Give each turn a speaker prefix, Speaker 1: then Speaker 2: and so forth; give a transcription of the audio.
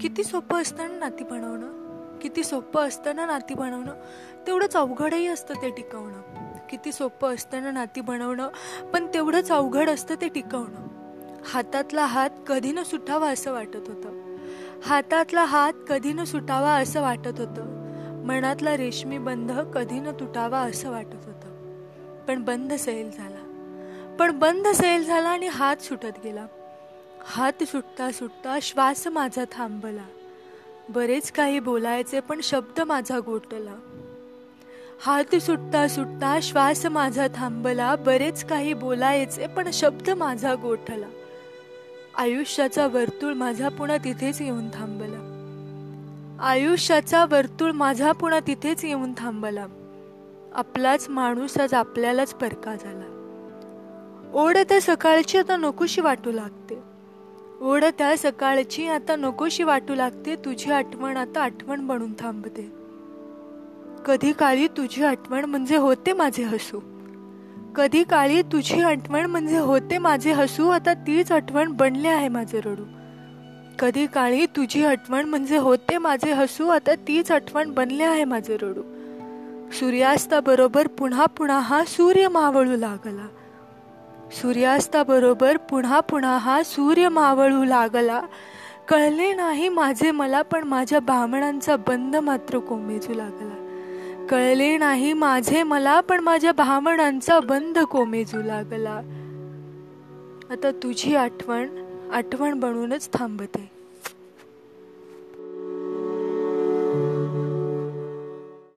Speaker 1: किती सोपं असतं ना नाती बनवणं? किती सोपं असतं ना नाती बनवणं? तेवढंच अवघडही असतं ते टिकवणं. किती सोपं असतं ना नाती बनवणं? पण तेवढंच अवघड असतं ते टिकवणं. हातातला हात कधी न सुटावा असं वाटत होतं. हातातला हात कधी न सुटावा असं वाटत होतं. मनातला रेशमी बंध कधी न तुटावा असं वाटत होतं. पण बंद सैल झाला. पण बंद सैल झाला आणि हात सुटत गेला. हात सुटता सुटता श्वास माझा थांबला. बरेच काही बोलायचे पण शब्द माझा गोठला. हात सुटता सुटता श्वास माझा थांबला बरेच काही बोलायचे पण शब्द माझा गोठला. आयुष्याचा वर्तुळ माझा पुन्हा तिथेच येऊन थांबला. आयुष्याचा वर्तुळ माझा पुन्हा तिथेच येऊन थांबला. आपलाच माणूस आज आपल्यालाच परका झाला. ओढ त्या सकाळची आता नकोशी वाटू लागते. ओढ त्या सकाळची. आता नकोशी वाटू लागते. तुझी आठवण आता आठवण बनून थांबते. कधी काळी तुझी आठवण म्हणजे होते माझे हसू. कधी काळी तुझी आठवण म्हणजे होते माझे हसू. आता तीच आठवण बनले आहे माझे रडू. कधी काळी तुझी आठवण म्हणजे होते माझे हसू. आता तीच आठवण बनले आहे माझे रडू. सूर्यास्ताबरोबर पुन्हा पुन्हा हा सूर्य मावळू लागला. सूर्यास्ताबरोबर पुन्हा पुन्हा हा सूर्य मावळू लागला. कळले नाही माझे मला पण माझ्या भावनांचा बंद मात्र कोमेजू लागला. कळले नाही माझे मला पण माझ्या भावनांचा बंद कोमेजू लागला. आता तुझी आठवण आठवण बनूनच थांबते.